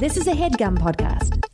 This is a HeadGum podcast.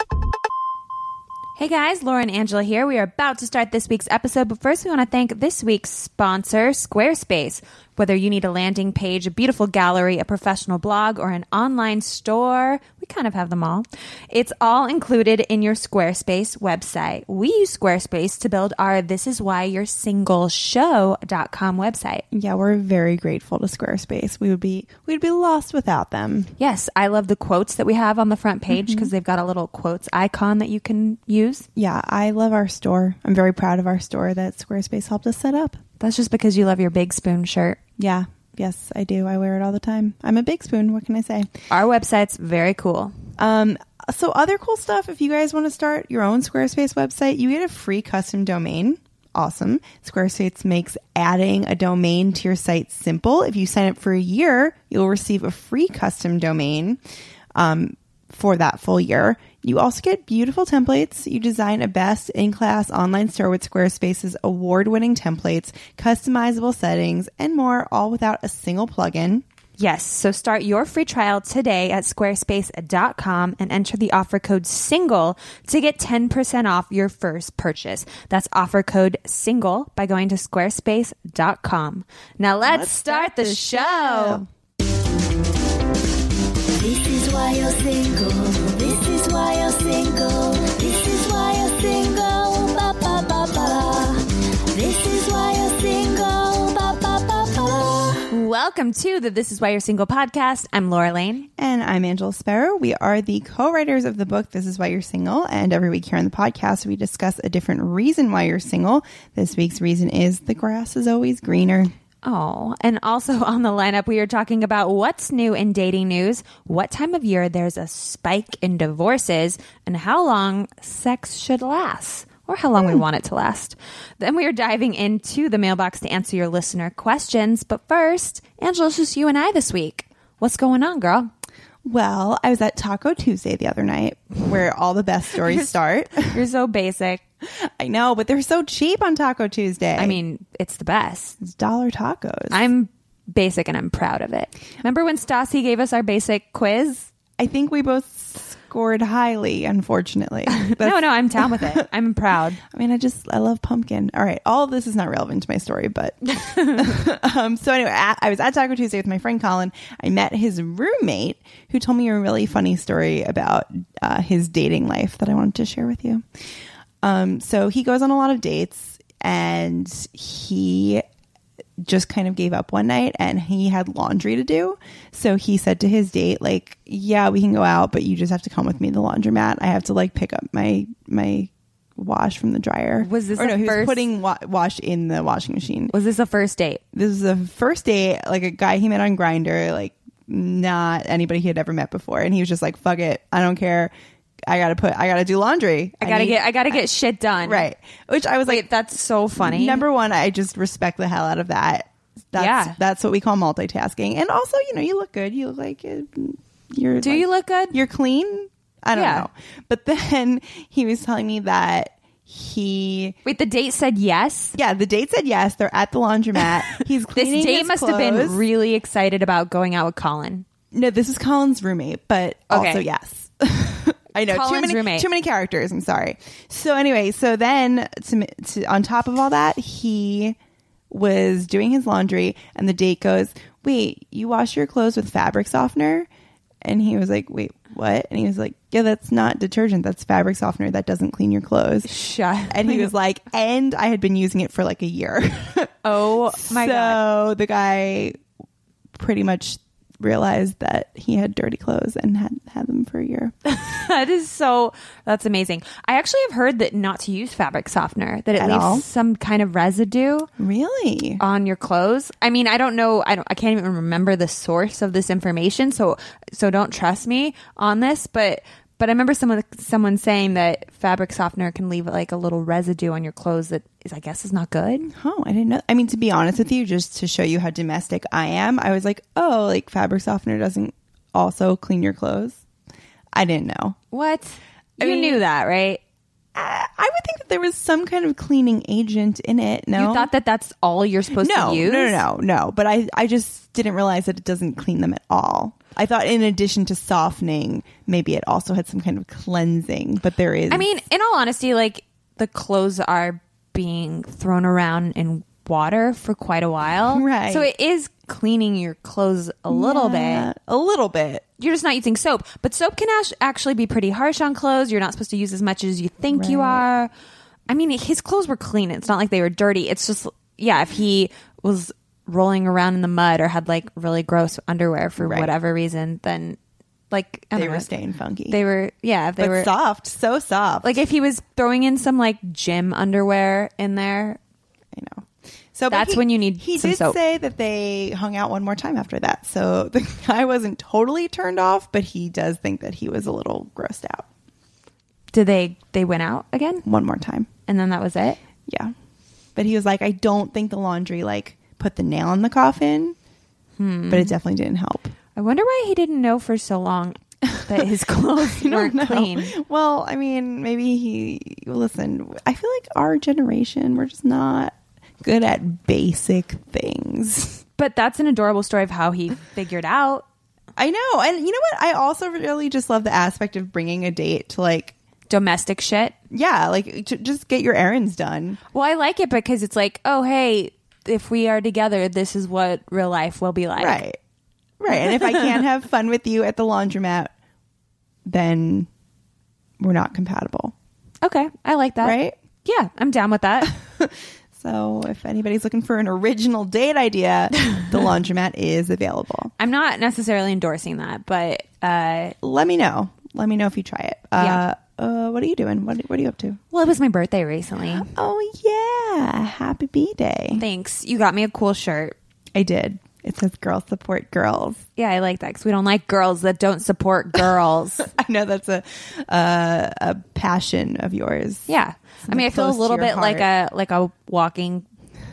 Hey guys, Lauren Angela here. We are about to start this week's episode, but first we want to thank this week's sponsor, Squarespace. Whether you need a landing page, a beautiful gallery, a professional blog, or an online store, we kind of have them all. It's all included in your Squarespace website. We use Squarespace to build our This Is Why You're Single Show.com website. Yeah, we're very grateful to Squarespace. We would be we'd be lost without them. Yes, I love the quotes that we have on the front page mm-hmm. because they've got a little quotes icon that you can use. Yeah, I love our store. I'm very proud of our store that Squarespace helped us set up. That's just because you love your big spoon shirt. Yeah, yes, I do. I wear it all the time. I'm a big spoon. What can I say? Our website's very cool. Um, so other cool stuff. If you guys want to start your own Squarespace website, you get a free custom domain. Awesome. Squarespace makes adding a domain to your site simple. If you sign up for a year, you'll receive a free custom domain um, for that full year. You also get beautiful templates. You design a best in class online store with Squarespace's award winning templates, customizable settings, and more, all without a single plugin. Yes, so start your free trial today at squarespace.com and enter the offer code SINGLE to get 10% off your first purchase. That's offer code SINGLE by going to squarespace.com. Now let's, start, the, show. This is why you're single. This is why you're single. This is why you're single. Ba ba ba ba. This is why you're single. Ba ba ba ba. Welcome to the This Is Why You're Single podcast. I'm Laura Lane. And I'm Angela Sparrow. We are the co writers of the book, This Is Why You're Single. And every week here on the podcast, we discuss a different reason why you're single. This week's reason is the grass is always greener. Oh, and also on the lineup, we are talking about what's new in dating news, what time of year there's a spike in divorces, and how long sex should last. Or how long we hmm. want it to last. Then we are diving into the mailbox to answer your listener questions. But first, Angela, it's just you and I this week. What's going on, girl? Well, I was at Taco Tuesday the other night where all the best stories start. You're so basic. I know, but they're so cheap on Taco Tuesday. I mean, it's the best. it's dollar tacos. I'm basic and I'm proud of it. Remember when Stassi gave us our basic quiz? I think we both scored highly, unfortunately. No, no, I'm down with it. I'm proud. I mean, I just I love pumpkin. All right, all this is not relevant to my story, but um, so anyway, I, I was at Taco Tuesday with my friend Colin. I met his roommate, who told me a really funny story about uh, his dating life that I wanted to share with you. Um, so he goes on a lot of dates, and he just kind of gave up one night and he had laundry to do. So he said to his date, like, yeah, we can go out, but you just have to come with me to the laundromat. I have to like pick up my, my wash from the dryer. Was this or no, he was first- putting wa- wash in the washing machine. Was this a first date? This is the first date, like a guy he met on Grindr, like not anybody he had ever met before. And he was just like, fuck it. I don't care. I gotta put, I gotta do laundry. I gotta need- get I gotta get shit done. right. Which I was Wait, like, that's so funny. Number one, I just respect the hell out of that. That's, Yeah. that's what we call multitasking. And also, you know, you look good. You look like uh, you're. Do like- you look good? You're clean. I don't Yeah. know. But then he was telling me that he, Wait, the date said yes. yeah, the date said yes. They're at the laundromat. He's This date must have been really excited about going out with Colin. No, this is Colin's roommate, but Okay. also yes. I know too many roommate. too many characters. I'm sorry. So anyway, so then to, to on top of all that, he was doing his laundry, and the date goes, "Wait, you wash your clothes with fabric softener?" And he was like, "Wait, what?" And he was like, "Yeah, that's not detergent. That's fabric softener. That doesn't clean your clothes." Shut. And he was like, "And I had been using it for like a year." oh my so god. So the guy pretty much realized that he had dirty clothes and had had them for a year. That is so that's amazing. I actually have heard that not to use fabric softener, that it At leaves all? some kind of residue really? on your clothes. I mean, I don't know. I don't. I can't even remember the source of this information. So, so don't trust me on this. But, but I remember someone someone saying that fabric softener can leave like a little residue on your clothes that is, I guess, is not good. Oh, I didn't know. I mean, to be honest with you, just to show you how domestic I am, I was like, oh, like fabric softener doesn't also clean your clothes. I didn't know. What? I you mean- knew that, right? I, I would think that there was some kind of cleaning agent in it. No, You thought that that's all you're supposed no, to use? no, no, no, no. But I, I just didn't realize that it doesn't clean them at all. I thought in addition to softening, maybe it also had some kind of cleansing. But there is. I mean, in all honesty, like the clothes are being thrown around in water for quite a while. Right. So it is cleaning your clothes a little Yeah, bit. a little bit. You're just not using soap. But soap can act- actually be pretty harsh on clothes. You're not supposed to use as much as you think you are. I mean, his clothes were clean. It's not like they were dirty. It's just, yeah, if he was rolling around in the mud or had like really gross underwear for Right. whatever reason, then like, They were staying funky. They were, yeah, they but were soft, so soft. like if he was throwing in some like gym underwear in there. I know. So That's he- when you need He did soap. say that they hung out one more time after that. So the guy wasn't totally turned off, but he does think that he was a little grossed out. Did they they went out again? One more time. And then that was it? Yeah. But he was like, I don't think the laundry like put the nail in the coffin. Hmm. But it definitely didn't help. I wonder why he didn't know for so long that his clothes weren't know. clean. Well, I mean, maybe he listen, I feel like our generation, we're just not good at basic things. But that's an adorable story of how he figured out I know. And you know what? I also really just love the aspect of bringing a date to like domestic shit. yeah, like just get your errands done. Well, I like it because it's like, oh hey, if we are together, this is what real life will be like. Right. Right. And if I can't have fun with you at the laundromat, then we're not compatible. Okay, I like that. Right? Yeah, I'm down with that. So if anybody's looking for an original date idea, the laundromat is available. I'm not necessarily endorsing that, but uh, Let me know. Let me know if you try it. Uh, uh, what are you doing? What, what are you up to? well, it was my birthday recently. Oh, yeah. Happy B Day. Thanks. You got me a cool shirt. I did. It says girls support girls. Yeah, I like that because we don't like girls that don't support girls. I know that's a uh, a passion of yours. yeah, I mean, I feel a little bit like a like a walking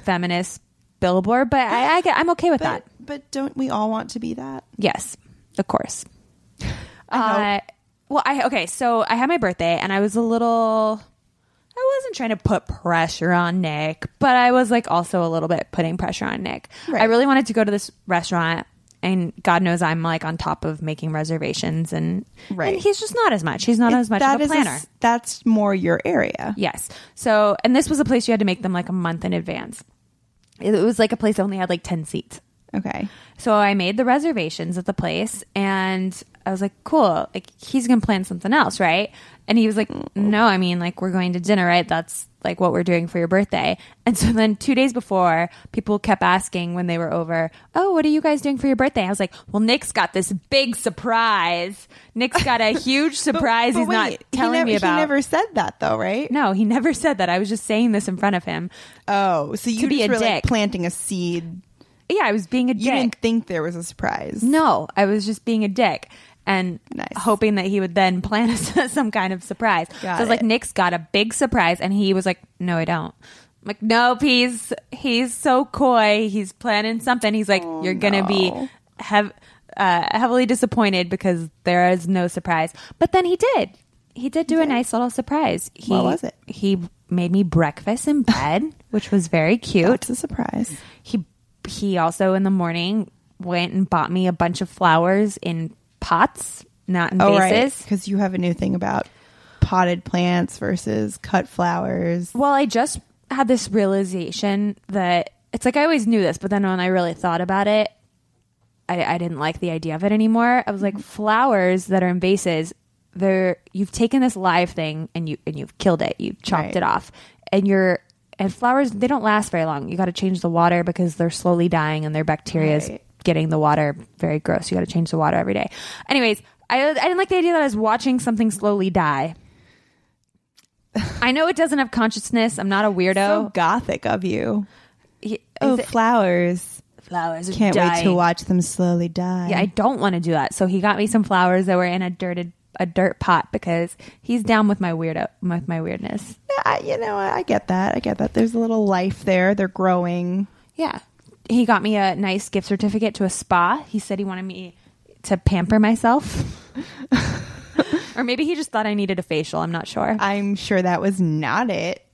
feminist billboard, but I, I get, I'm okay with But, that. but don't we all want to be that? Yes, of course. I Uh, well, I okay. So I had my birthday, and I was a little. I wasn't trying to put pressure on Nick, but I was like also a little bit putting pressure on Nick. Right. I really wanted to go to this restaurant, and God knows I'm like on top of making reservations, and Right. and he's just not as much. He's not as much That of a planner. s- that's more your area. Yes. So, and this was a place you had to make them like a month in advance. It was like a place that only had like 10 seats. Okay. So I made the reservations at the place and I was like, cool. Like he's to plan something else, right? And he was like, no, I mean, like we're going to dinner, right? That's like what we're doing for your birthday. And so then two days before, people kept asking when they were over, oh, what are you guys doing for your birthday? I was like, well, Nick's got this big surprise. Nick's got a huge surprise But he's not wait, he telling never- me about. He never said that though, right? No, he never said that. I was just saying this in front of him. Oh, so you To be a were like dick. planting a seed. Yeah, I was being a You dick. You didn't think there was a surprise. no, I was just being a dick and Nice. hoping that he would then plan us some kind of surprise. Got so I was like. Nick's got a big surprise, and he was like, No, I don't. I'm like, nope, he's he's so coy. He's planning something. He's like, you're gonna be Oh, hev- uh, heavily disappointed because there is no surprise. But then he did. He did do a nice little surprise. He, What was it? He made me breakfast in bed, which was very cute. That's a surprise. he he also in the morning went and bought me a bunch of flowers in pots, not in Oh, vases. Because you have a new thing about potted plants versus cut flowers. Well, I just had this realization that it's like I always knew this, but then when I really thought about it, I, I didn't like the idea of it anymore. I was like, mm-hmm. flowers that are in vases, they're you've taken this live thing and you and you've killed it. you've chopped Right. it off, and you're and flowers they don't last very long. You got to change the water because they're slowly dying and their bacteria is Right. Getting the water very gross. You got to change the water every day. Anyways, I I didn't like the idea that I was watching something slowly die. I know it doesn't have consciousness. I'm not a weirdo. So gothic of you. He- Oh, it- flowers. flowers Can't wait to watch them slowly die. Yeah, I don't want to do that. So he got me some flowers that were in a dirted a dirt pot because he's down with my weirdo with my weirdness. Yeah, I- you know, I get that. I get that. There's a little life there. They're growing. Yeah. He got me a nice gift certificate to a spa. He said he wanted me to pamper myself. or maybe he just thought I needed a facial. I'm not sure. I'm sure that was not it.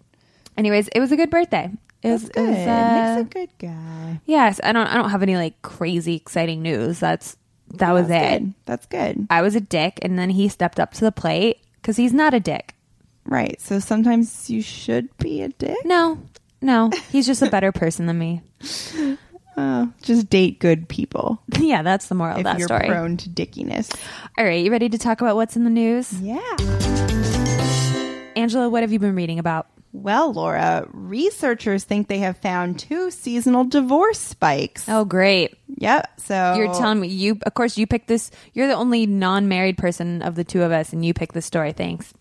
Anyways, it was a good birthday. It was, That's it good. was, uh, Nick's a good guy. yes, I don't. I don't have any like crazy exciting news. That's that was That's it. good. That's good. I was a dick, and then he stepped up to the plate because he's not a dick. Right. So sometimes you should be a dick. No, no, he's just a better person than me. Oh, just date good people yeah, that's the moral of if that you're story. prone to dickiness. All right, you ready to talk about what's in the news? Yeah. Angela, what have you been reading about? Well, Laura, researchers think they have found two seasonal divorce spikes. Oh, great. Yep. So You're telling me you of course you picked this you're the only non-married person of the two of us and you picked this story. Thanks.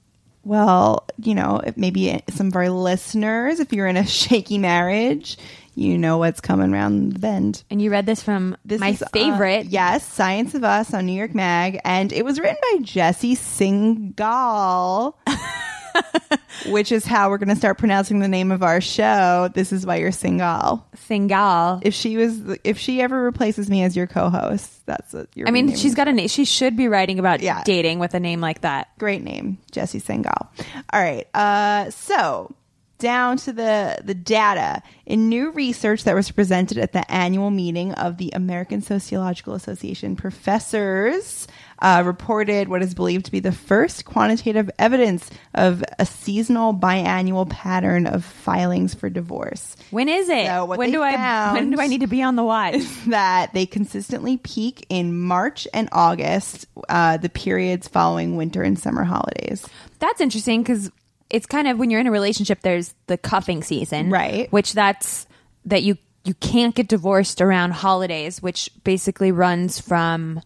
Well, you know, maybe some of our listeners, if you're in a shaky marriage, you know what's coming around the bend. And you read this from This my is, uh, favorite. yes, Science of Us on New York Mag, and it was written by Jesse Singal, which is how we're going to start pronouncing the name of our show. This is why you're Singal. Singal. If she was, if she ever replaces me as your co-host, that's what your I mean, she's got a name. She should be writing about Yeah. dating with a name like that. great name, Jesse Singal. All right, uh, so down to the the data in new research that was presented at the annual meeting of the American Sociological Association, professors uh, reported what is believed to be the first quantitative evidence of a seasonal biannual pattern of filings for divorce. When is it? So when do I when do I need to be on the watch? that they consistently peak in March and August, uh, the periods following winter and summer holidays. That's interesting because it's kind of when you're in a relationship, there's the cuffing season, Right. Which that's that you you can't get divorced around holidays, which basically runs from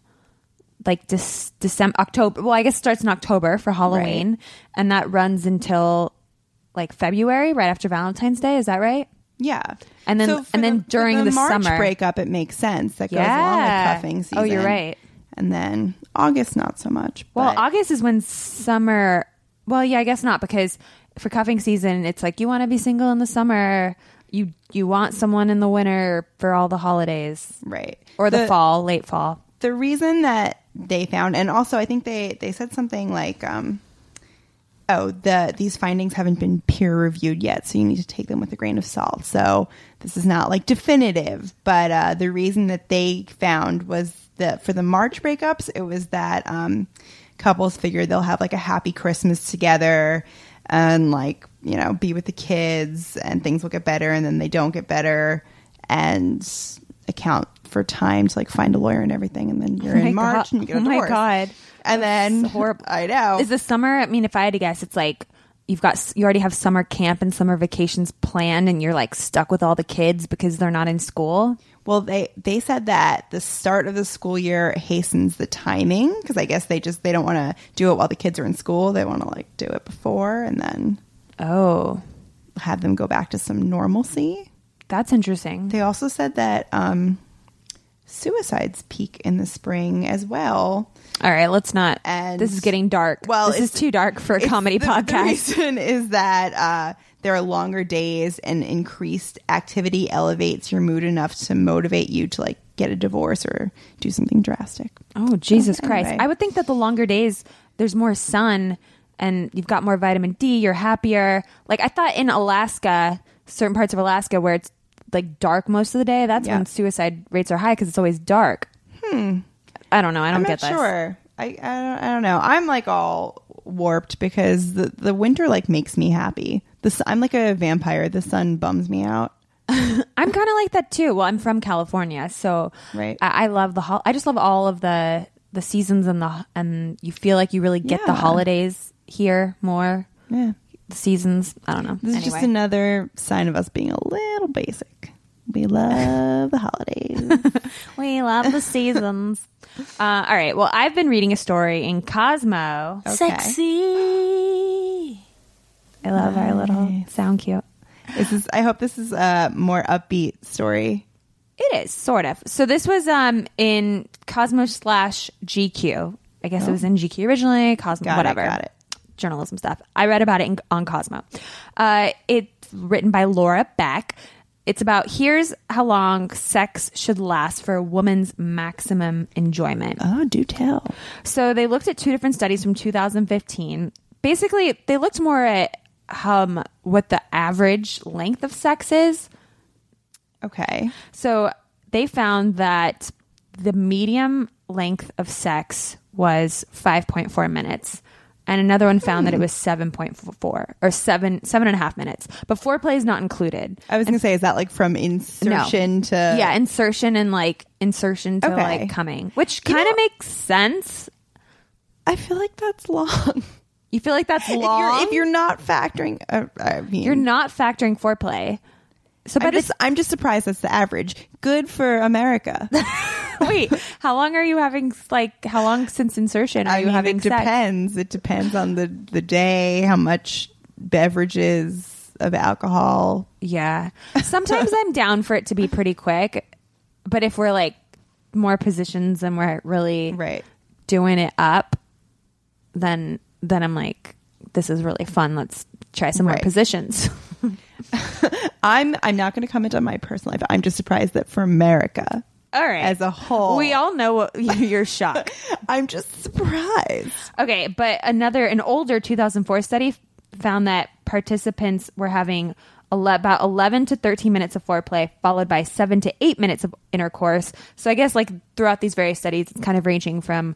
like Dec- December, October. Well, I guess it starts in October for Halloween, and that runs until like February, right after Valentine's Day. Is that right? Yeah, And then- for and then during the March summer- breakup, it makes sense. That goes along with cuffing season. Oh, you're right. And then August, not so much. Well, but- August is when summer. Well, yeah, I guess not because for cuffing season, it's like you want to be single in the summer. You you want someone in the winter for all the holidays right or the, fall, late fall. the reason that they found. And also i think they they said something like um oh the these findings haven't been peer reviewed yet so you need to take them with a grain of salt. So this is not like definitive but uh the reason that they found was that for the march breakups it was that um couples figured they'll have like a happy christmas together and like you know be with the kids and things will get better and then they don't get better. And account for time to like find a lawyer and everything and then you're Oh in march oh God. and you get a Oh my God. and then horrible. i know Is the summer? I mean, if I had to guess, it's like you've got you already have summer camp and summer vacations planned, and you're like stuck with all the kids because they're not in school. well they they said that the start of the school year hastens the timing because i guess they just they don't want to do it while the kids are in school they want to like do it before and then Oh, have them go back to some normalcy that's interesting. They also said that um, suicides peak in the spring as well. All right, let's not. And- this is getting dark. Well, this is too dark for a comedy the- podcast. The reason is that uh, there are longer days and increased activity elevates your mood enough to motivate you to like get a divorce or do something drastic. Oh, Jesus Christ. anyway. I would think that the longer days, there's more sun and you've got more vitamin D, you're happier. Like, I thought in Alaska, certain parts of Alaska where it's like dark most of the day, that's Yeah. when suicide rates are high because it's always dark. Hmm. I don't know. I don't I'm get not sure. I, I don't, I don't know. I'm like all warped because the the winter like makes me happy. The sun, I'm like a vampire. The sun bums me out. I'm kind of like that too. Well, I'm from California, so Right. I, I love the hol- I just love all of the the seasons and the and you feel like you really get the Yeah. holidays here more. Yeah. Seasons. I don't know. This is just another sign of us being a little basic. We love the holidays. We love the seasons. uh, all right. Well, I've been reading a story in Cosmo. Okay. Sexy. I love our little sound cue. This is. I hope this is a more upbeat story. It is sort of. So this was um in Cosmo slash GQ. I guess it was in GQ originally. Cosmo, Oh. Got it, whatever. got it. Journalism stuff. I read about it in, on Cosmo. Uh, it's written by Laura Beck. it's about here's how long sex should last for a woman's maximum enjoyment. Oh, do tell. So they looked at two different studies from 2015. Basically, they looked more at um, what the average length of sex is. Okay. So they found that the medium length of sex was 5.4 minutes. And another one found that it was 7.4 or seven, seven and a half minutes. But foreplay is not included. I was going to say, is that like from insertion to. yeah, insertion and like insertion to Okay. like coming, which kind of makes sense. I feel like that's long. You feel like that's If long. you're, if you're not factoring, uh, I mean, You're not factoring foreplay. So by I'm this just, I'm just surprised that's the average. Good for America. wait, how long are you having? Like, how long since insertion are I you mean, having it sex? depends. It depends on the the day, how much beverages of alcohol. Yeah. Sometimes I'm down for it to be pretty quick, but if we're like more positions and we're really Right. doing it up, then then I'm like, this is really fun. Let's try some more positions. I'm I'm not going to comment on my personal life. I'm just surprised that for America All right. as a whole, we all know what your shock. I'm just surprised. Okay, but another an older 2004 study found that participants were having ele- about 11 to 13 minutes of foreplay followed by 7 to 8 minutes of intercourse. So I guess like throughout these various studies it's kind of ranging from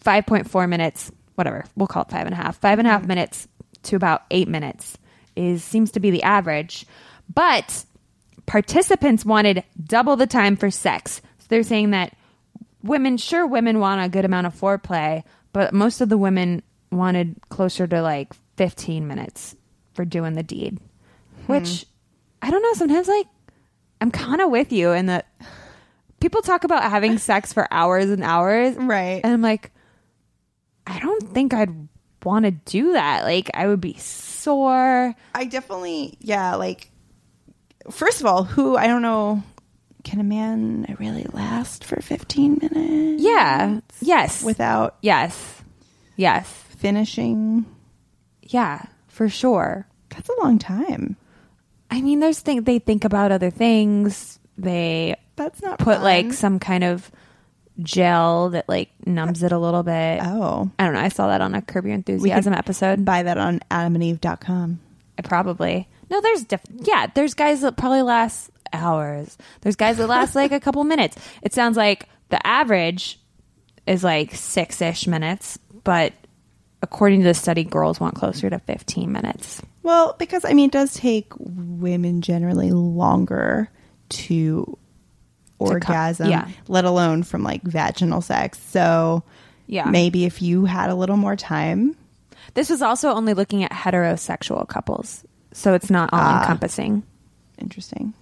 5.4 minutes, whatever, we'll call it five and a half, five and a half mm-hmm. minutes to about 8 minutes is seems to be the average. But participants wanted double the time for sex. So they're saying that women, sure, women want a good amount of foreplay, but most of the women wanted closer to like 15 minutes for doing the deed, hmm. which I don't know. Sometimes, like, I'm kind of with you in that people talk about having sex for hours and hours. Right. And I'm like, I don't think I'd want to do that. Like, I would be sore. I definitely, yeah, like, first of all, who, I don't know, can a man really last for 15 minutes? Yeah. Yes. Without yes. Yes. finishing? Yeah, for sure. That's a long time. I mean, there's thing they think about other things. They That's not put fun. like some kind of gel that like numbs it a little bit. Oh. I don't know. I saw that on a Curb Your Enthusiasm episode. Buy that on adamandeve.com. I probably no. There's diff- yeah. There's guys that probably last hours. There's guys that last like a couple minutes. It sounds like the average is like six ish minutes, but according to the study, girls want closer to 15 minutes. Well, because I mean, it does take women generally longer to orgasm, yeah. let alone from like vaginal sex. So, Yeah. maybe if you had a little more time, This was also only looking at heterosexual couples, so it's not all ah. encompassing. interesting.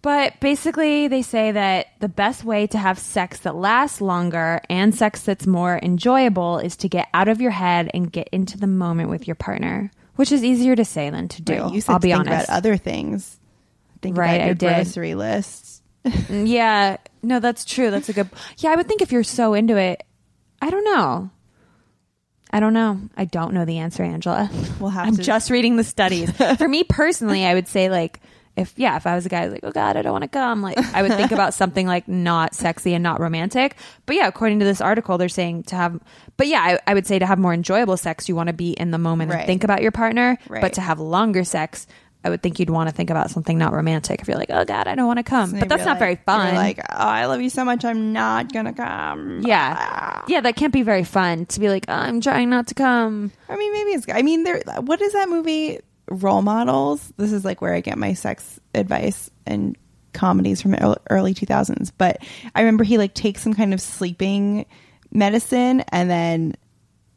But basically, they say that the best way to have sex that lasts longer and sex that's more enjoyable is to get out of your head and get into the moment with your partner, which is easier to say than to do. Right, you said I'll be think honest. about other things. Think Right, about I your did. grocery list. Mm, yeah, no, that's true. That's a good. Yeah, I would think if you're so into it, I don't know. I don't know. I don't know the answer, Angela. We'll have I'm to- just reading the studies. For me personally, I would say like if yeah, if I was a guy like, oh god, I don't want to come, like I would think about something like not sexy and not romantic. But yeah, according to this article, they're saying to have. But yeah, I, I would say to have more enjoyable sex, you want to be in the moment and think about your partner. Right. But to have longer sex. I would think you'd want to think about something not romantic if you're like, oh God, I don't want to come. And But that's not very fun. You're like, oh, I love you so much. I'm not gonna come. Yeah. Ah. Yeah, that can't be very fun to be like, "Oh, I'm trying not to come. I mean, maybe it's. I mean, there. What is that movie? Role models. This is like where I get my sex advice and comedies from early- early 2000s. But I remember he like takes some kind of sleeping medicine and then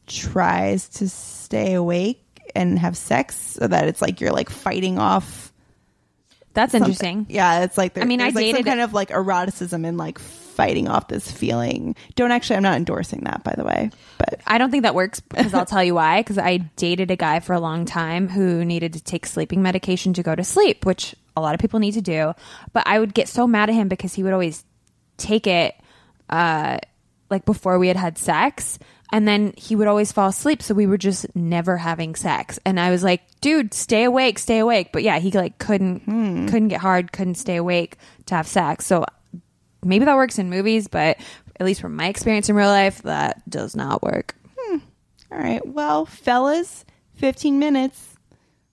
tries to stay awake and have sex so that it's like you're like fighting off. That's something. interesting. Yeah, it's like there, I mean, I there's, like, some dated- kind of like eroticism and like fighting off this feeling. Don't actually. I'm not endorsing that, by the way. But I don't think that works because I'll tell you why. Because I dated a guy for a long time who needed to take sleeping medication to go to sleep, which a lot of people need to do. But I would get so mad at him because he would always take it uh, like before we had had sex. And then he would always fall asleep, so we were just never having sex. And I was like, "Dude, stay awake, stay awake." But yeah, he like couldn't hmm. couldn't get hard, couldn't stay awake to have sex. So maybe that works in movies, but at least from my experience in real life, that does not work. Hmm. All right. Well, fellas, 15 minutes.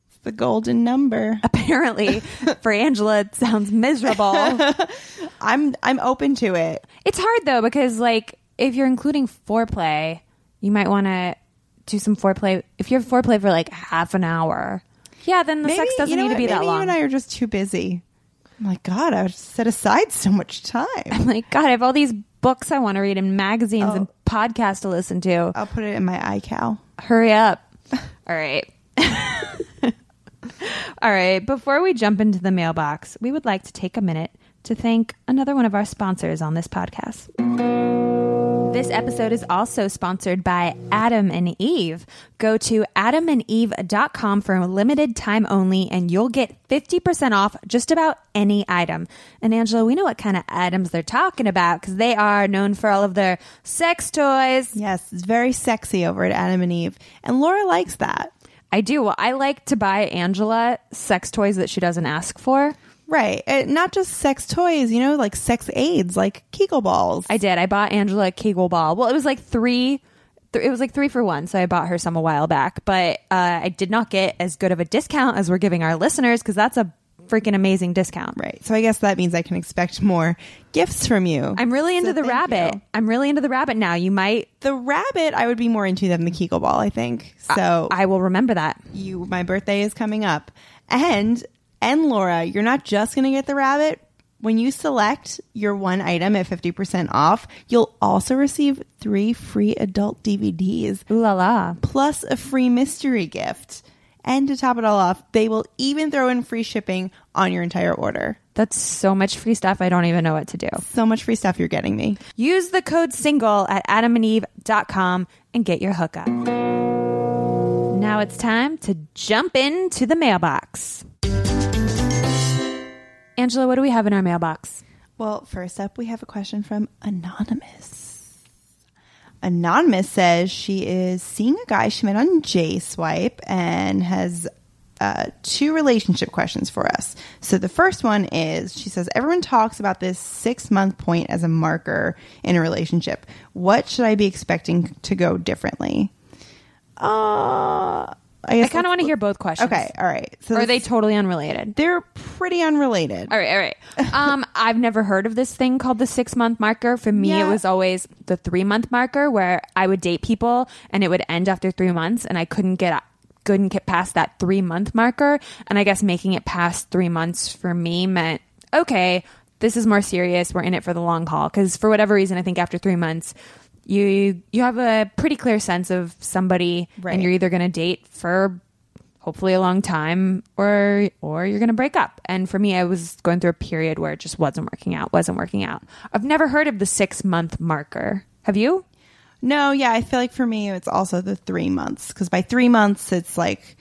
It's the golden number. Apparently, for Angela, it sounds miserable. I'm I'm open to it. It's hard though because like if you're including foreplay, you might want to do some foreplay. If you're foreplay for like half an hour, yeah, then the sex doesn't you know need to what? be that Maybe long. You and I are just too busy. I'm like, God, I would set aside so much time. I'm like, God, I have all these books I want to read and magazines and oh. podcasts to listen to. I'll put it in my iCal. Hurry up. All right. All right. Before we jump into the mailbox, we would like to take a minute to thank another one of our sponsors on this podcast. This episode is also sponsored by Adam and Eve. Go to adamandeve.com for a limited time only, and you'll get 50% off just about any item. And Angela, we know what kind of items they're talking about because they are known for all of their sex toys. Yes, it's very sexy over at Adam and Eve. And Laura likes that. I do. Well, I like to buy Angela sex toys that she doesn't ask for. Right. Not just sex toys, you know, like sex aids, like Kegel balls. I did. I bought Angela a Kegel ball. Well, it was like three. Th- it was like three for one, so I bought her some a while back. But uh, I did not get as good of a discount as we're giving our listeners because that's a freaking amazing discount. right. So I guess that means I can expect more gifts from you. I'm really into So the rabbit. you. I'm really into the rabbit now. You might. The rabbit, I would be more into than the Kegel ball, I think. So I will remember that. you my birthday is coming up and and laura you're not just going to get the rabbit when you select your one item at 50% off you'll also receive three free adult dvds Ooh la la. plus a free mystery gift and to top it all off they will even throw in free shipping on your entire order That's so much free stuff. I don't even know what to do. so much free stuff you're getting me Use the code SINGLE at adamandeve.com and get your hookup. Now it's time to jump into the mailbox. Angela, what do we have in our mailbox? Well, first up, we have a question from Anonymous. Anonymous says she is seeing a guy she met on JSwipe and has uh, two relationship questions for us. So the first one is she says, Everyone talks about this six month point as a marker in a relationship. What should I be expecting to go differently? Uh, I I kind of want to hear both questions. Okay, all right. So are they totally unrelated? they're pretty unrelated. All right, all right. Um, I've never heard of this thing called the six month marker. For me, Yeah. it was always the three month marker where I would date people and it would end after three months, and I couldn't get couldn't get past that three month marker. And I guess making it past three months for me meant okay, this is more serious. We're in it for the long haul. Because for whatever reason, I think after three months. You you have a pretty clear sense of somebody, Right. and you're either going to date for hopefully a long time or or you're going to break up. And for me i was going through a period where it just wasn't working out wasn't working out. I've never heard of the six month marker. Have you? No, yeah, I feel like for me it's also the three months because by three months it's like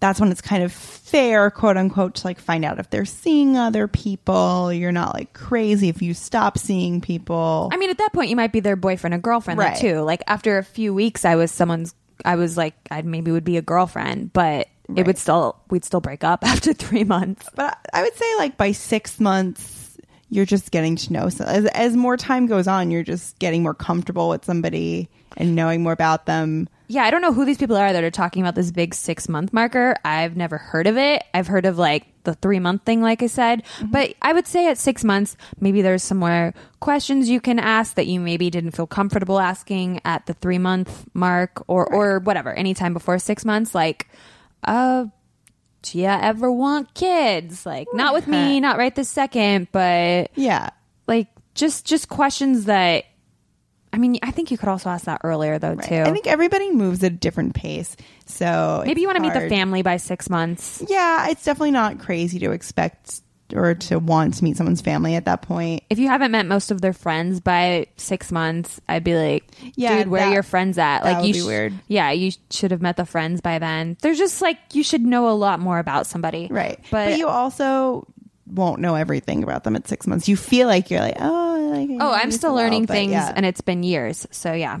that's when it's kind of fair, quote unquote, to like find out if they're seeing other people. You're not like crazy if you stop seeing people. i mean at that point you might be their boyfriend or girlfriend Right. too like after a few weeks i was someone's i was like i maybe would be a girlfriend but it would still we'd still break up after three months but I I would say like by six months you're just getting to know. So as as more time goes on, you're just getting more comfortable with somebody and knowing more about them. Yeah, I don't know who these people are that are talking about this big six month marker. I've never heard of it. I've heard of like the three month thing, like I said. But I would say at six months, maybe there's some more questions you can ask that you maybe didn't feel comfortable asking at the three month mark or, or whatever, anytime before six months. Like, uh, do you ever want kids? Like, not with me, not right this second, but Yeah. like just just questions that. I mean, I think you could also ask that earlier though too. I think everybody moves at a different pace. So Maybe you want to meet the family by six months. Yeah, it's definitely not crazy to expect or to want to meet someone's family at that point. If you haven't met most of their friends by six months, I'd be like, Yeah, dude, where that- are your friends at? that Like, would you be weird. Yeah, you should have met the friends by then. There's just like you should know a lot more about somebody, Right. But, But, you also won't know everything about them at six months. You feel like you're like, oh, like, Oh, I'm still learning things, yeah. and it's been years. So yeah.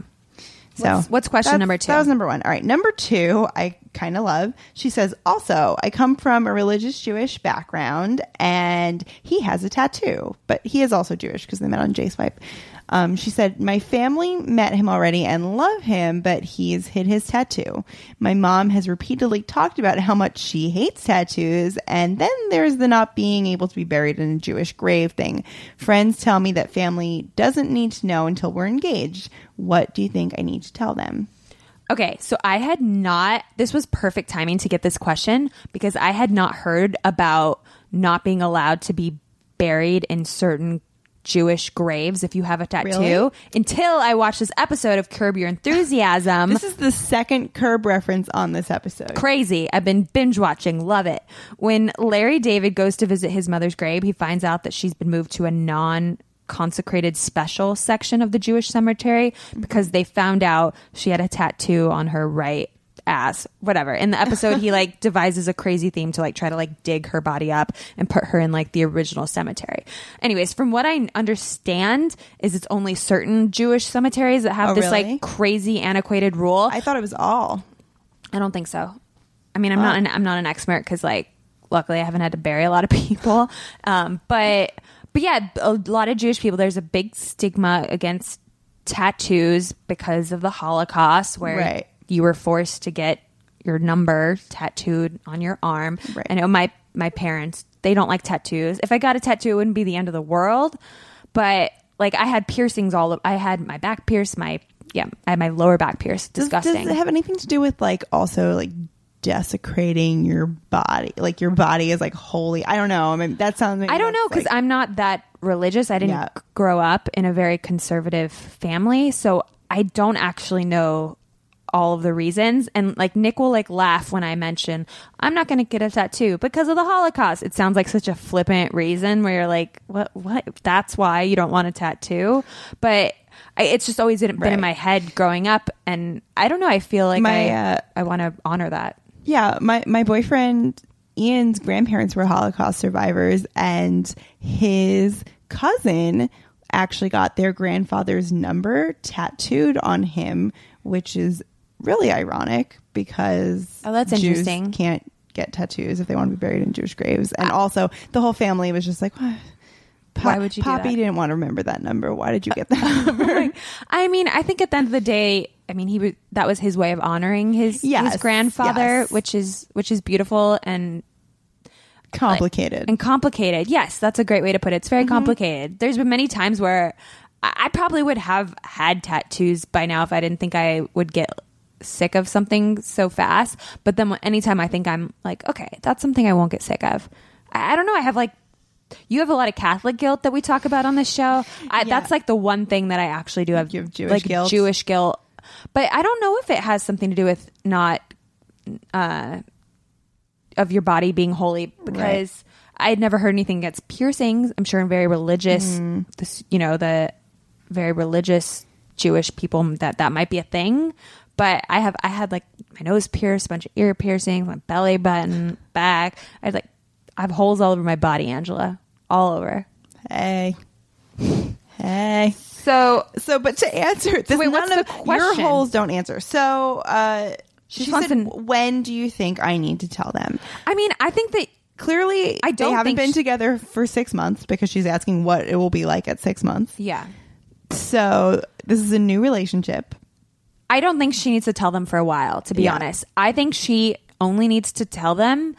So What's- what's question number two? That was number one. All right, number two, I kind of love. She says, also, I come from a religious Jewish background, and he has a tattoo, but he is also Jewish because they met on JSwipe. Um, she said, My family met him already and love him, but he's hid his tattoo. My mom has repeatedly talked about how much she hates tattoos, and then there's the not being able to be buried in a Jewish grave thing. Friends tell me that family doesn't need to know until we're engaged. What do you think I need to tell them? Okay, so I had not, this was perfect timing to get this question because I had not heard about not being allowed to be buried in certain Jewish graves if you have a tattoo Really? until I watched this episode of Curb Your Enthusiasm. This is the second curb reference on this episode. crazy. I've been binge watching. Love it. When Larry David goes to visit his mother's grave, he finds out that she's been moved to a non consecrated special section of the Jewish cemetery because they found out she had a tattoo on her right ass whatever in the episode he like devises a crazy theme to like try to like dig her body up and put her in like the original cemetery anyways from what i understand is it's only certain jewish cemeteries that have Oh, this really? like crazy antiquated rule I thought it was all. I don't think so. I mean, I'm not an, I'm not an expert because like luckily I haven't had to bury a lot of people. Um, but but yeah, a lot of Jewish people. There's a big stigma against tattoos because of the Holocaust, where Right. You were forced to get your number tattooed on your arm. Right. I know my my parents they don't like tattoos. If I got a tattoo, it wouldn't be the end of the world. But like I had piercings all. Of, I had my back pierced. My yeah, I had my lower back pierced. Disgusting. does it have anything to do with like also like desecrating your body? Like your body is like holy. I don't know. I mean, that sounds. Like I don't know because like, I'm not that religious. I didn't Yeah. grow up in a very conservative family, so I don't actually know all of the reasons. And like Nick will like laugh when I mention I'm not going to get a tattoo because of the Holocaust. It sounds like such a flippant reason where you're like, what? What? That's why you don't want a tattoo, but. I, it's just always been, been in my head growing up, and I don't know. I feel like My, I uh, I want to honor that. Yeah, my my boyfriend Ian's grandparents were Holocaust survivors, and his cousin actually got their grandfather's number tattooed on him, which is really ironic because Oh, that's Jews interesting. Can't get tattoos if they want to be buried in Jewish graves, and also the whole family was just like, "What? Pa- Why would you Poppy that?" didn't want to remember that number. Why did you get that number? I mean, I think at the end of the day, I mean, he was that was his way of honoring his Yes, his grandfather, yes. which is which is beautiful and Complicated. and complicated. Yes, that's a great way to put it. It's very Mm-hmm. complicated. There's been many times where I probably would have had tattoos by now if I didn't think I would get sick of something so fast. But then anytime I think I'm like, okay, that's something I won't get sick of. I, I don't know. I have like. You have a lot of Catholic guilt that we talk about on this show. I, Yeah. That's like the one thing that I actually do have. You have Jewish like guilt? Jewish guilt, but I don't know if it has something to do with not uh, of your body being holy because I had never heard anything against piercings. I'm sure in very religious, this, you know, the very religious Jewish people that that might be a thing. But I have I had like my nose pierced, a bunch of ear piercings, my belly button, back. I had like I have holes all over my body, Angela, all over. hey, hey. So So, but to answer this, wait, none what's of the your holes don't answer. So, uh, she, She said, to- "When do you think I need to tell them?" I mean, I think that Clearly, I don't they haven't been sh- together for six months because she's asking what it will be like at six months. yeah. So, this is a new relationship. I don't think she needs to tell them for a while, to be Yeah. honest. I think she only needs to tell them.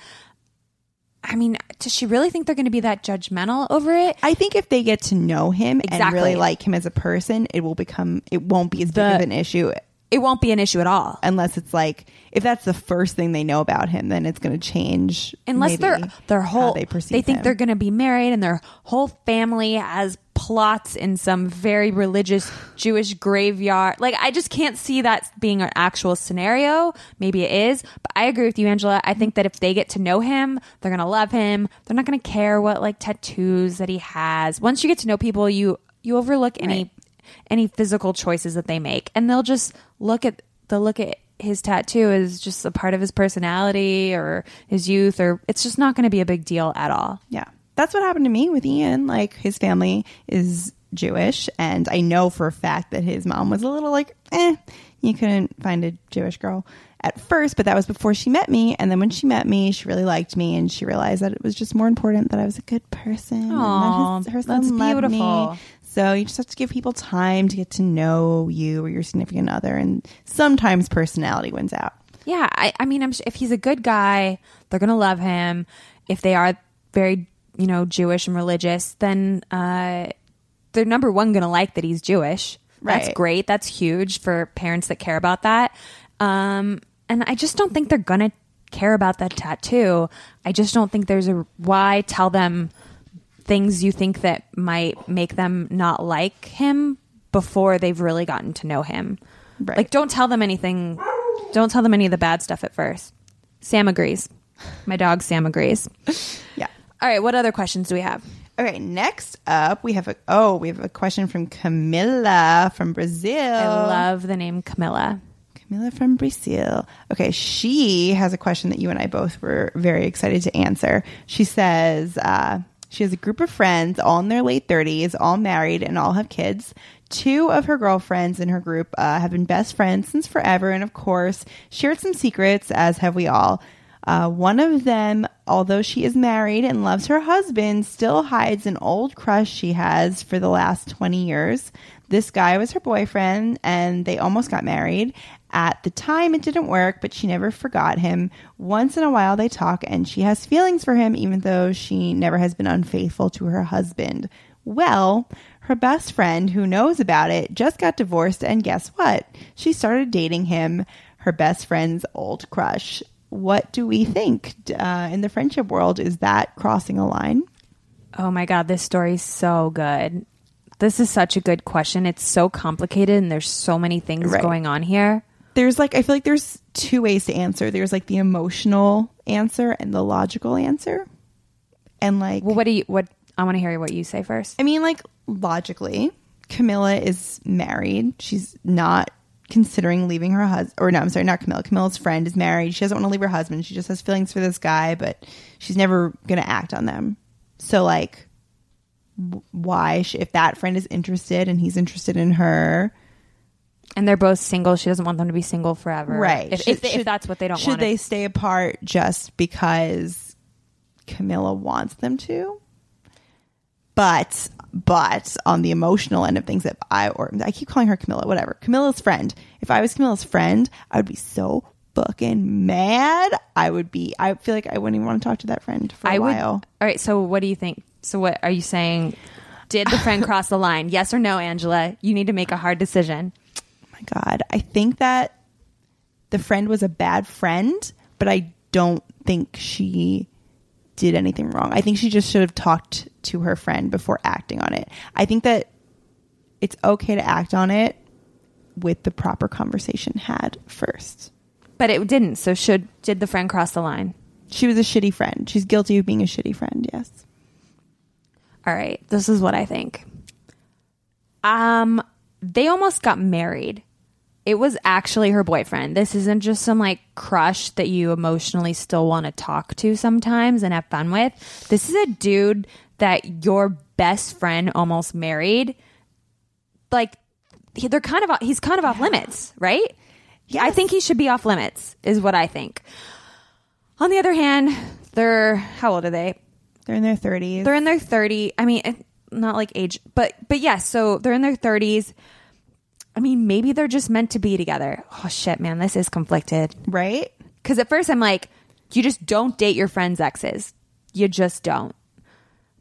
I mean, does she really think they're going to be that judgmental over it? I think if they get to know him and really like him as a person, it will become. It won't be as big of an issue It won't be an issue at all. unless it's like if that's the first thing they know about him, then it's going to change. Unless their their whole they they, think him. they're going to be married and their whole family has plots in some very religious Jewish graveyard. Like I just can't see that being an actual scenario. Maybe it is, but I agree with you Angela. I think that if they get to know him, they're going to love him. They're not going to care what like tattoos that he has. Once you get to know people, you you overlook any Right. any physical choices that they make and they'll just look at they'll look at his tattoo as just a part of his personality or his youth or it's just not going to be a big deal at all Yeah. That's what happened to me with Ian. Like his family is Jewish, and I know for a fact that his mom was a little like, eh, you couldn't find a Jewish girl at first, but that was before she met me. And then when she met me, she really liked me, and she realized that it was just more important that I was a good person. Aw, and that his, her son loved beautiful. Me. So you just have to give people time to get to know you or your significant other, and sometimes personality wins out. Yeah, I, I mean, I'm, if he's a good guy, they're gonna love him. If they are very, you know, Jewish and religious, then uh, they're number one gonna like that he's Jewish. That's great. That's huge for parents that care about that. Um, and I just don't think they're gonna care about that tattoo. I just don't think there's a why tell them things you think that might make them not like him before they've really gotten to know him. Right. Like, don't tell them anything. Don't tell them any of the bad stuff at first. Sam agrees. My dog Sam agrees. Yeah. All right, what other questions do we have? Okay, next up we have a oh we have a question from Camilla from Brazil. I love the name Camilla. Camilla from Brazil. Okay, she has a question that you and I both were very excited to answer. She says uh, she has a group of friends, all in their late 30s, all married, and all have kids. Two of her girlfriends in her group uh, have been best friends since forever, and of course, shared some secrets, as have we all. Uh, one of them, although she is married and loves her husband, still hides an old crush she has for the last 20 years. This guy was her boyfriend, and they almost got married. At the time, it didn't work, but she never forgot him. Once in a while, they talk, and she has feelings for him, even though she never has been unfaithful to her husband. Well, her best friend, who knows about it, just got divorced, and guess what? She started dating him, her best friend's old crush. What do we think uh, in the friendship world? Is that crossing a line? Oh my God, this story's so good. This is such a good question. It's so complicated and there's so many things Right. going on here. There's like, I feel like there's two ways to answer. There's like the emotional answer and the logical answer. And like, Well, what do you, what, I want to hear what you say first. I mean, like logically, Camilla is married. She's not considering leaving her husband. Or no, I'm sorry, not Camilla. Camilla's friend is married. She doesn't want to leave her husband. She just has feelings for this guy, but she's never going to act on them. So, like, w- why, sh- if that friend is interested and he's interested in her, And they're both single. She doesn't want them to be single forever. right? If, should- if, they- if that's what they don't should want. they stay apart just because Camilla wants them to? But but on the emotional end of things, if I or I keep calling her Camilla, whatever, Camilla's friend. If I was Camilla's friend, I would be so fucking mad. I would be. I feel like I wouldn't even want to talk to that friend for a I would. while. All right. So, what do you think? So, what are you saying? Did the friend cross the line? Yes or no, Angela? You need to make a hard decision. Oh my god, I think that the friend was a bad friend, but I don't think she did anything wrong. I think she just should have talked to her friend before acting on it. I think that it's okay to act on it with the proper conversation had first. But it didn't. So, should did the friend cross the line? She was a shitty friend. She's guilty of being a shitty friend, yes. All right. This is what I think. Um, they almost got married. It was actually her boyfriend. This isn't just some like crush that you emotionally still want to talk to sometimes and have fun with. This is a dude that your best friend almost married. Like they're kind of he's kind of off limits, right? Yeah, I think he should be off limits is what I think. On the other hand, they're how old are they? They're in their 30s. they're in their 30 i mean eh, not like age but but yes so they're in their 30s i mean maybe they're just meant to be together oh shit man this is conflicted right? because at first i'm like you just don't date your friends exes you just don't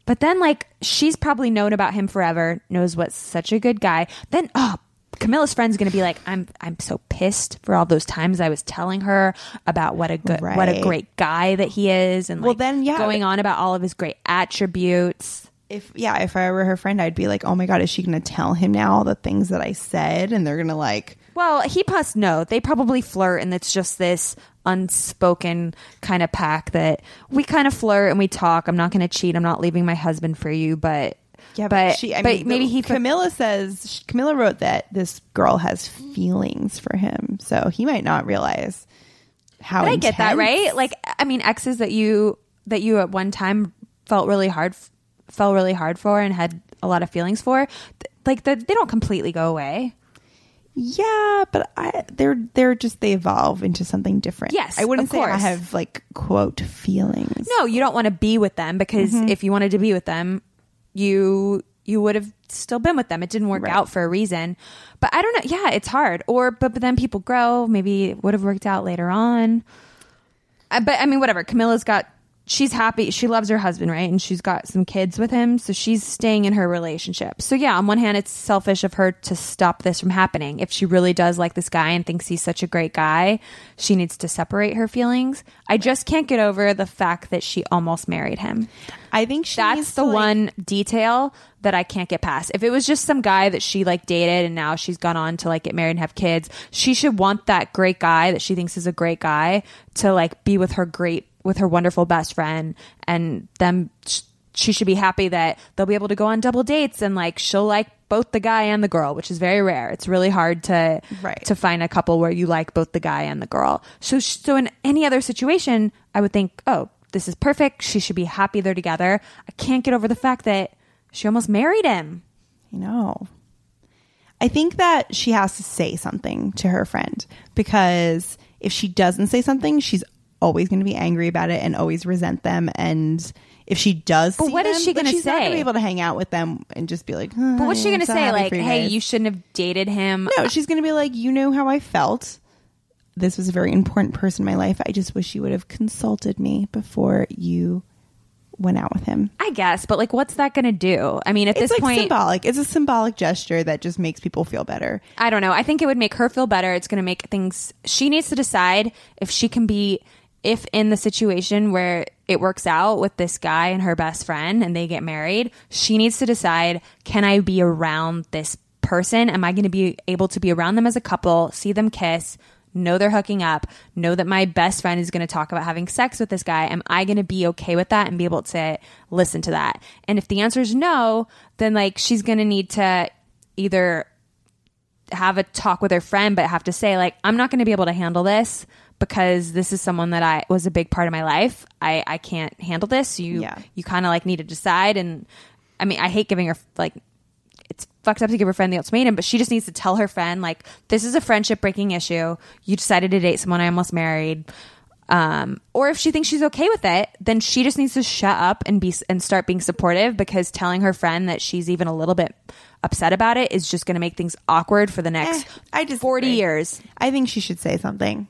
but then like she's probably known about him forever knows what's such a good guy then oh Camilla's friend's gonna be like, I'm I'm so pissed for all those times I was telling her about what a good what a great guy that he is and Well, like then, yeah. going on about all of his great attributes. If yeah, if I were her friend, I'd be like, oh my god, is she going to tell him now all the things that I said? And they're going to like, Well, he must know. They probably flirt, and it's just this unspoken kind of pack that we kind of flirt and we talk. I'm not going to cheat. I'm not leaving my husband for you, but yeah, but she, I but mean, maybe the- he. Camilla says Camilla wrote that this girl has feelings for him, so he might not realize how. But I get that right. Like I mean, exes that you that you at one time felt really hard, fell really hard for, and had a lot of feelings for, like the, they don't completely go away. Yeah, but I they're they're just they evolve into something different. Yes, I wouldn't of say I have like quote feelings. No, you don't want to be with them because Mm-hmm. if you wanted to be with them, you you would have still been with them. It didn't work Right. out for a reason. But I don't know. Yeah, it's hard. Or but, but then people grow. Maybe it would have worked out later on. Uh, but I mean, whatever. Camilla's got. She's happy. She loves her husband, right? And she's got some kids with him, so she's staying in her relationship. So yeah, on one hand, it's selfish of her to stop this from happening. If she really does like this guy and thinks he's such a great guy, she needs to separate her feelings. I just can't get over the fact that she almost married him. I think she That's the like- one detail that I can't get past. If it was just some guy that she like dated and now she's gone on to like get married and have kids, she should want that great guy that she thinks is a great guy to like be with her great with her wonderful best friend and them sh- she should be happy that they'll be able to go on double dates and like she'll like both the guy and the girl, which is very rare. It's really hard to Right. to find a couple where you like both the guy and the girl. So so in any other situation, I would think, "Oh, this is perfect. She should be happy they're together." I can't get over the fact that she almost married him. You know. I think that she has to say something to her friend because if she doesn't say something, she's always going to be angry about it and always resent them. And if she does, But see what is them, she gonna she's not gonna say? be able to hang out with them and just be like, But what's she going to so say like, "Hey, guys." you shouldn't have dated him." No, she's going to be like, you know how I felt. This was a very important person in my life. I just wish you would have consulted me before you went out with him. I guess, but like what's that going to do? I mean, at It's this like point symbolic. It's a symbolic gesture that just makes people feel better. I don't know. I think it would make her feel better. It's going to make things. She needs to decide if she can be, if in the situation where it works out with this guy and her best friend and they get married, she needs to decide can I be around this person? Am I going to be able to be around them as a couple, see them kiss? Know they're hooking up, know that my best friend is going to talk about having sex with this guy. Am I going to be okay with that and be able to listen to that? And if the answer is no, then like she's going to need to either have a talk with her friend, but have to say like, I'm not going to be able to handle this because this is someone that I was a big part of my life. I, I can't handle this. You, Yeah. you kind of like need to decide. And I mean, I hate giving her like, it's fucked up to give her friend the ultimatum, but she just needs to tell her friend like, this is a friendship breaking issue. You decided to date someone I almost married. Um, or if she thinks she's okay with it, then she just needs to shut up and be and start being supportive because telling her friend that she's even a little bit upset about it is just going to make things awkward for the next Eh, I just 40 years. I think she should say something.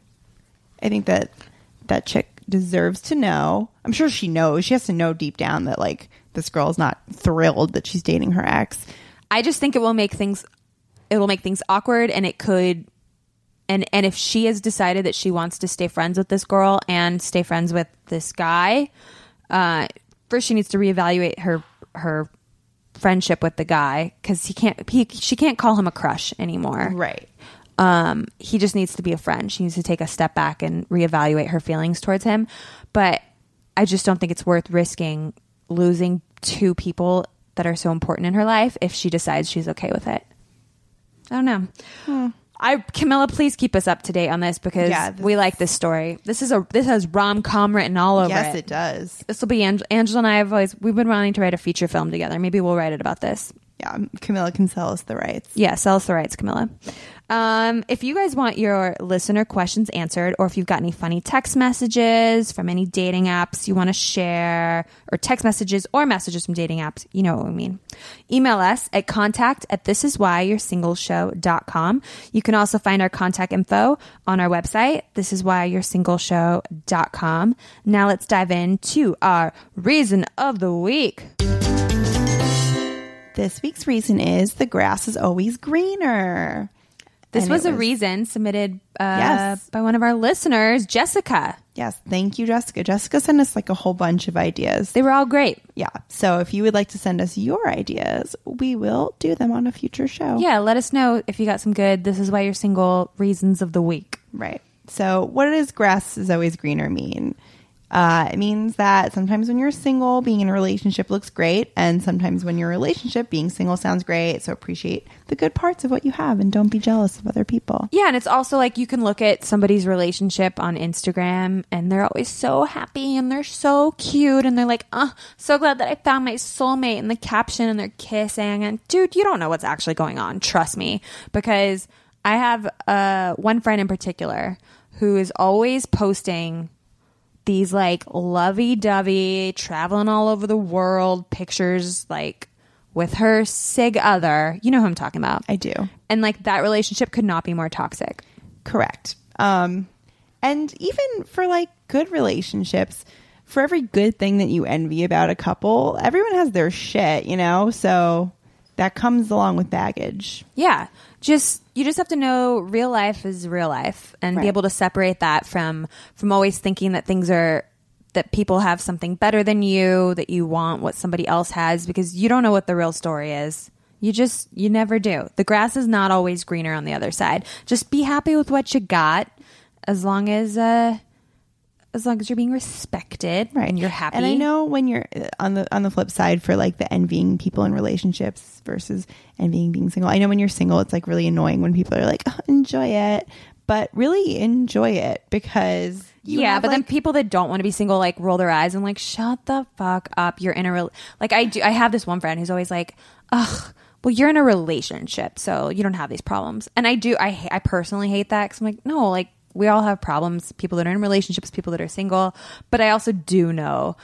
I think that that chick deserves to know. I'm sure she knows. She has to know deep down that like this girl is not thrilled that she's dating her ex. I just think it will make things it will make things awkward and it could and and if she has decided that she wants to stay friends with this girl and stay friends with this guy, uh first she needs to reevaluate her her friendship with the guy cuz he can't he she can't call him a crush anymore. Right. Um, he just needs to be a friend. She needs to take a step back and reevaluate her feelings towards him. But I just don't think it's worth risking losing two people that are so important in her life if she decides she's okay with it. I don't know. I Camilla, please keep us up to date on this because Yeah, this we like this story. This is a this has rom com written all over yes, it. it does. This will be Ang- Angela and I have always we've been wanting to write a feature film together. Maybe we'll write it about this. Yeah, Camilla can sell us the rights. Yeah, sell us the rights, Camilla. Um, if you guys want your listener questions answered, or if you've got any funny text messages from any dating apps you want to share, or text messages or messages from dating apps, you know what we mean. Email us at contact at thisiswhyyoursingleshow.com. You can also find our contact info on our website, thisiswhyyoursingleshow.com. Now let's dive into our reason of the week. This week's reason is the grass is always greener. This And was a reason submitted uh, Yes. by one of our listeners, Jessica. Yes, thank you, Jessica. Jessica sent us like a whole bunch of ideas. They were all great. Yeah. So if you would like to send us your ideas, we will do them on a future show. Yeah, let us know if you got some good. This is why you're single reasons of the week. Right. So what does grass is always greener mean? Uh, it means that sometimes when you're single, being in a relationship looks great, and sometimes when you're in a relationship, being single sounds great. So appreciate the good parts of what you have, and don't be jealous of other people. Yeah, and it's also like you can look at somebody's relationship on Instagram and they're always so happy and they're so cute and they're like, "Oh, so glad that I found my soulmate." And the caption and they're kissing and dude, you don't know what's actually going on. Trust me, because I have uh one friend in particular who is always posting these like lovey-dovey traveling all over the world pictures like with her sig other. You know who I'm talking about. I do. And like that relationship could not be more toxic. Correct. Um, and even for like good relationships, for every good thing that you envy about a couple, everyone has their shit, you know? So that comes along with baggage. Yeah. Just you just have to know real life is real life and Right. be able to separate that from from always thinking that things are that people have something better than you, that you want what somebody else has because you don't know what the real story is. You just you never do. The grass is not always greener on the other side. Just be happy with what you got as long as uh as long as you're being respected Right. and you're happy. And I know when you're uh, on the on the flip side for like the envying people in relationships versus envying being single. I know when you're single it's like really annoying when people are like, oh, "Enjoy it." But really enjoy it because you yeah, but then people that don't want to be single like roll their eyes and like shut the fuck up. You're in a real like I do. I have this one friend who's always like, ugh. Well, you're in a relationship, so you don't have these problems. And I do. I I personally hate that because I'm like, no, like we all have problems. People that are in relationships, people that are single. But I also do know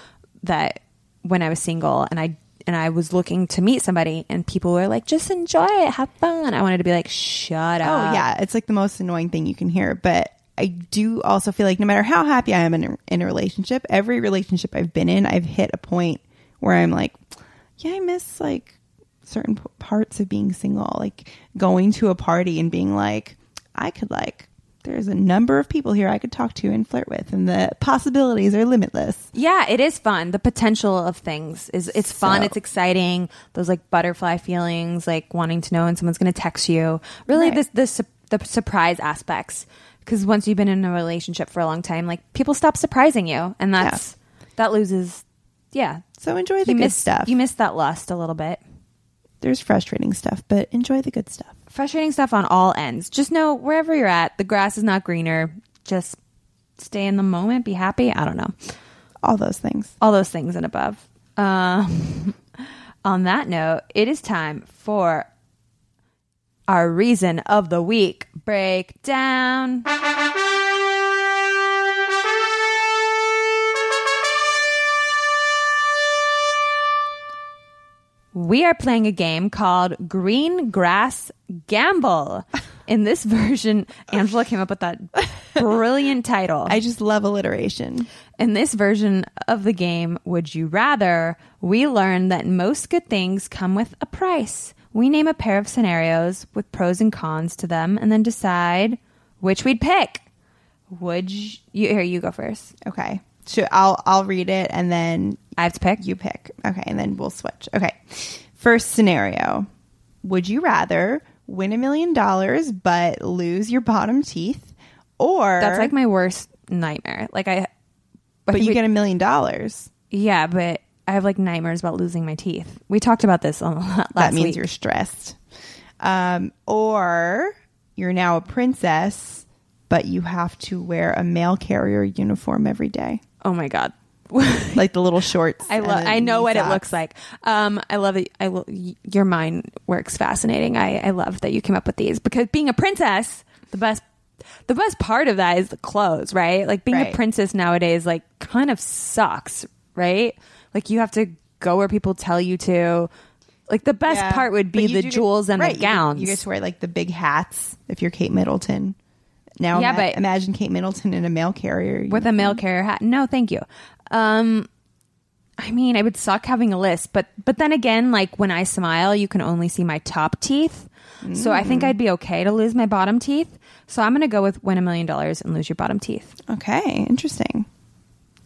that when I was single and I and I was looking to meet somebody, and people were like, just enjoy it, have fun. I wanted to be like, shut oh, up. Oh yeah, it's like the most annoying thing you can hear. But I do also feel like no matter how happy I am in a, in a relationship, every relationship I've been in, I've hit a point where I'm like, yeah, I miss like certain p- parts of being single, like going to a party and being like, I could like. There's a number of people here I could talk to and flirt with, and the possibilities are limitless. Yeah, it is fun. The potential of things is it's fun, So- it's exciting. Those like butterfly feelings, like wanting to know when someone's going to text you. Really, Right. this su- the surprise aspects. Because once you've been in a relationship for a long time, like people stop surprising you, and that's that loses. Yeah, So enjoy the you good miss stuff. You miss that lust a little bit. There's frustrating stuff, but enjoy the good stuff. Frustrating stuff on all ends. Just know wherever you're at, the grass is not greener. Just stay in the moment, be happy. I don't know. All those things. all those things and above. Um, on that note, it is time for our reason of the week breakdown. We are playing a game called Green Grass Gamble. In this version, Angela came up with that brilliant title. I just love alliteration. In this version of the game, Would You Rather, we learn that most good things come with a price. We name a pair of scenarios with pros and cons to them and then decide which we'd pick. Would you, here you go first. Okay. Sure, I'll I'll read it and then I have to pick. you pick. Okay, and then we'll switch. Okay. First scenario. Would you rather win a million dollars but lose your bottom teeth or That's like my worst nightmare. Like I but you get a million dollars. Yeah, but I have like nightmares about losing my teeth. We talked about this on last That means week. you're stressed. Um or you're now a princess but you have to wear a mail carrier uniform every day. Oh my god. Like the little shorts. I love. I know what it looks like. Um, I love it. I will. Your mind works fascinating. I, I love that you came up with these because being a princess, the best, the best part of that is the clothes, right? Like being Right. a princess nowadays, like kind of sucks, right? Like you have to go where people tell you to. Like the best Yeah. part would be the do get- jewels and right, the you gowns. You get to wear like the big hats if you're Kate Middleton. Now, Yeah, ima- but- imagine Kate Middleton in a mail carrier with a mail carrier hat. No, thank you. Um, I mean, I would suck having a list, but but then again, like when I smile, you can only see my top teeth. So I think I'd be okay to lose my bottom teeth. So I'm gonna go with win a million dollars and lose your bottom teeth. Okay, interesting.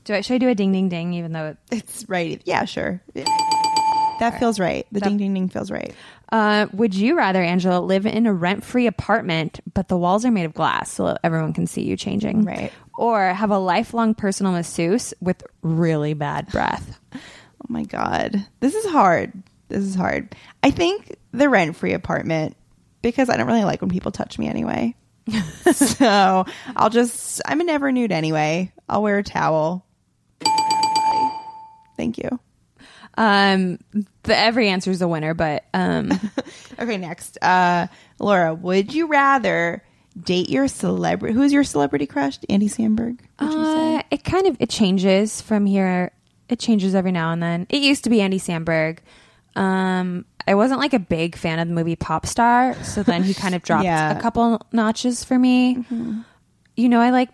Do I should I do a ding ding ding even though it, It's right. Yeah, sure. That feels right. The ding ding ding feels right. Uh, would you rather, Angela, live in a rent free apartment, but the walls are made of glass so everyone can see you changing? Right. Or have a lifelong personal masseuse with really bad breath? Oh my god, this is hard. This is hard. I think the rent free apartment because I don't really like when people touch me anyway. so I'll just I'm a never nude anyway. I'll wear a towel. Thank you. Um, the, every answer is a winner, but um, Okay, next. Uh Laura, would you rather date your celebrity who's your celebrity crush? Andy Samberg? Would you say? uh, it kind of it changes from here. It changes every now and then. It used to be Andy Samberg. Um, I wasn't like a big fan of the movie Pop Star, so then he kind of dropped Yeah. a couple notches for me. You know, I like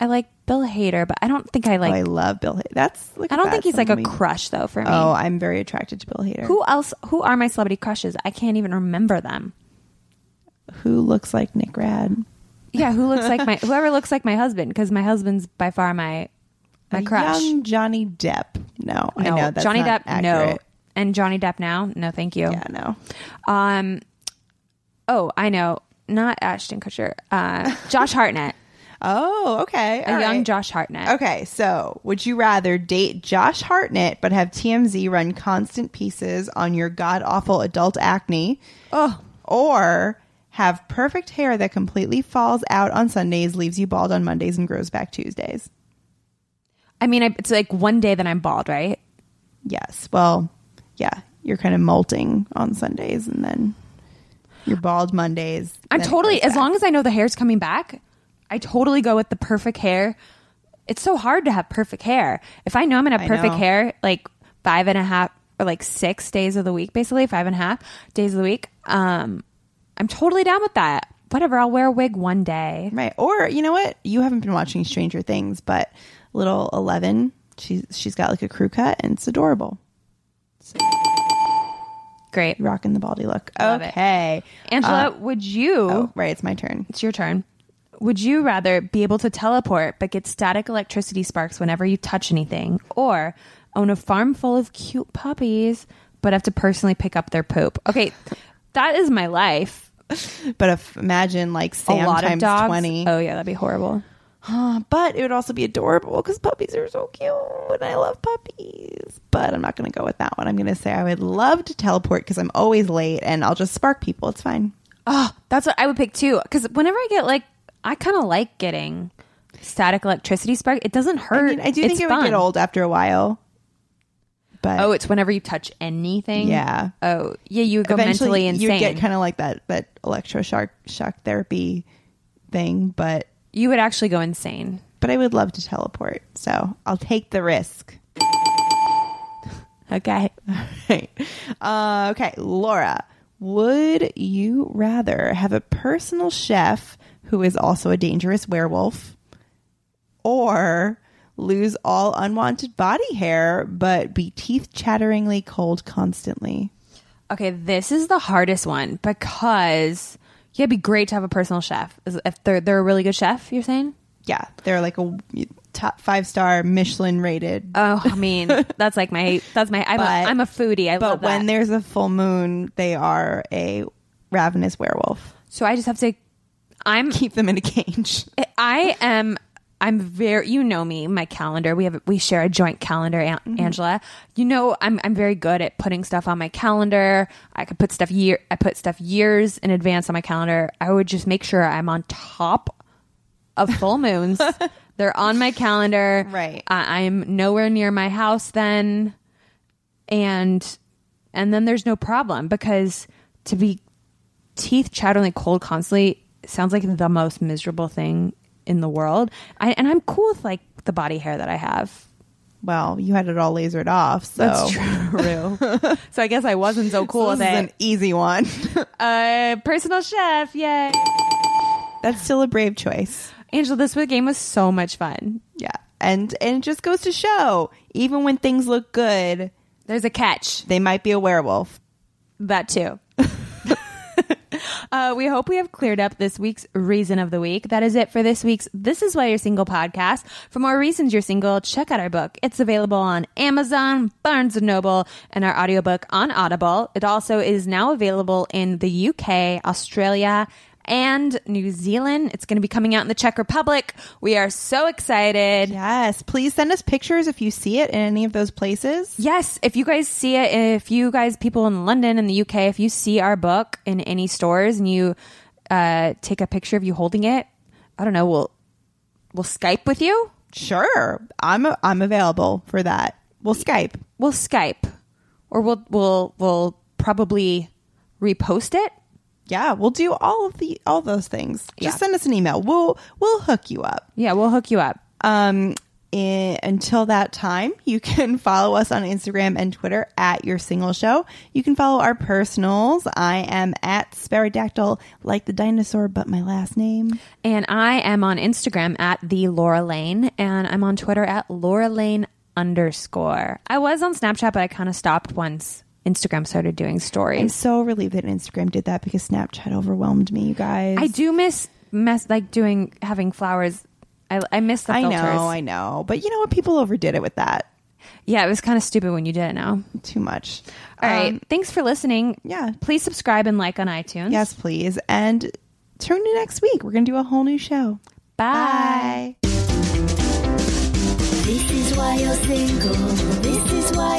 I like Bill Hader, but I don't think I like. oh, I love Bill Hader. That's look I don't think he's like a we- crush though for me. Oh, I'm very attracted to Bill Hader. Who else? Who are my celebrity crushes? I can't even remember them. who looks like Nick Rad? Yeah, who looks like my whoever looks like my husband? Because my husband's by far my my A crush. Young Johnny Depp. No, I no, know that's Johnny Depp. No, and Johnny Depp now. No, thank you. Yeah, no. Um. Oh, I know. Not Ashton Kutcher. Uh, Josh Hartnett. Oh, okay. A All young right. Josh Hartnett. Okay, so would you rather date Josh Hartnett but have TMZ run constant pieces on your god awful adult acne? Oh, Or have perfect hair that completely falls out on Sundays, leaves you bald on Mondays, and grows back Tuesdays? I mean, I, it's like one day that I'm bald, right? Yes. Well, yeah, you're kind of molting on Sundays and then you're bald Mondays. I'm then it totally grows as back. long as I know the hair's coming back. I totally go with the perfect hair. It's so hard to have perfect hair. If I know I'm gonna have perfect hair, like five and a half or like six days of the week, basically five and a half days of the week, um, I'm totally down with that. Whatever, I'll wear a wig one day. Right. Or you know what? You haven't been watching Stranger Things, but little Eleven, she's she's got like a crew cut and it's adorable. Great, Rocking the baldy look. Love it. okay. Angela. Uh, would you? oh, right, it's my turn. It's your turn. Would you rather be able to teleport but get static electricity sparks whenever you touch anything, or own a farm full of cute puppies but have to personally pick up their poop? Okay, that is my life. But if imagine like Sam a lot times of dogs. twenty. Oh yeah, that'd be horrible. Uh, but it would also be adorable because puppies are so cute and I love puppies. But I'm not going to go with that one. I'm going to say I would love to teleport because I'm always late and I'll just spark people. It's fine. Oh, that's what I would pick too. Because whenever I get like, I kind of like getting static electricity spark. It doesn't I hurt. mean, I do It's think it would get old after a while. But Oh, it's whenever you touch anything. Yeah. Oh, yeah. You would go eventually mentally insane. you get kind of like that that electroshock shock therapy thing. But you would actually go insane. but I would love to teleport, so I'll take the risk. Okay. Right. Uh, okay, Laura, would you rather have a personal chef who is also a dangerous werewolf or lose all unwanted body hair but be teeth chatteringly cold constantly? Okay, this is the hardest one because yeah, it'd be great to have a personal chef. If they're they're a really good chef, you're saying? Yeah, they're like a top five star Michelin rated. Oh, I mean, that's like my that's my I'm, But- a, I'm a foodie. I but love that. when there's a full moon, they are a ravenous werewolf. so I just have to. I'm Keep them in a cage. I am. I'm very. You know me. My calendar. We have. We share a joint calendar, An- Mm-hmm. Angela. You know, I'm. I'm very good at putting stuff on my calendar. I could put stuff year. I put stuff years in advance on my calendar. I would just make sure I'm on top of full moons. They're on my calendar. Right. I, I'm nowhere near my house then, and and then there's no problem because to be teeth chattering cold constantly sounds like the most miserable thing in the world. I, and I'm cool with like the body hair that I have. Well, you had it all lasered off, so That's true. so I guess I wasn't so cool this with is an easy one. Uh, personal chef, yay! That's still a brave choice. Angela, this game was so much fun. Yeah. And and it just goes to show, even when things look good, There's a catch. they might be a werewolf. That too. Uh, we hope we have cleared up this week's reason of the week. That is it for this week's This Is Why You're Single podcast. For more reasons you're single, check out our book. It's available on Amazon, Barnes & Noble, and our audiobook on Audible. It also is now available in the UK, Australia, and New Zealand. It's going to be coming out in the Czech Republic. We are so excited. Yes, please send us pictures if you see it in any of those places. Yes, if you guys see it, if you guys, people in London and the UK, if you see our book in any stores and you uh, take a picture of you holding it, I don't know, we'll we'll Skype with you. Sure, I'm I'm available for that. We'll Skype. We'll Skype, or we'll we'll we'll probably repost it. Yeah, we'll do all of the all those things. Just Yeah. send us an email. We'll we'll hook you up. Yeah, we'll hook you up. Um, i- until that time, you can follow us on Instagram and Twitter at Your Single Show. You can follow our personals. I am at Speradactyl, like the dinosaur, but my last name. And I am on Instagram at the Laura Lane, and I'm on Twitter at Laura Lane underscore. I was on Snapchat, but I kind of stopped once Instagram started doing stories. I'm so relieved that Instagram did that because Snapchat overwhelmed me, you guys. I do miss mess like doing having flowers. I, I miss the I know, I know. But you know what? People overdid it with that. yeah, it was kind of stupid when you did it. Now, Too much. all right. Um, Thanks for listening. yeah. please subscribe and like on iTunes. Yes, please. And tune in next week. We're going to do a whole new show. Bye. Bye. This is why you're single. This is why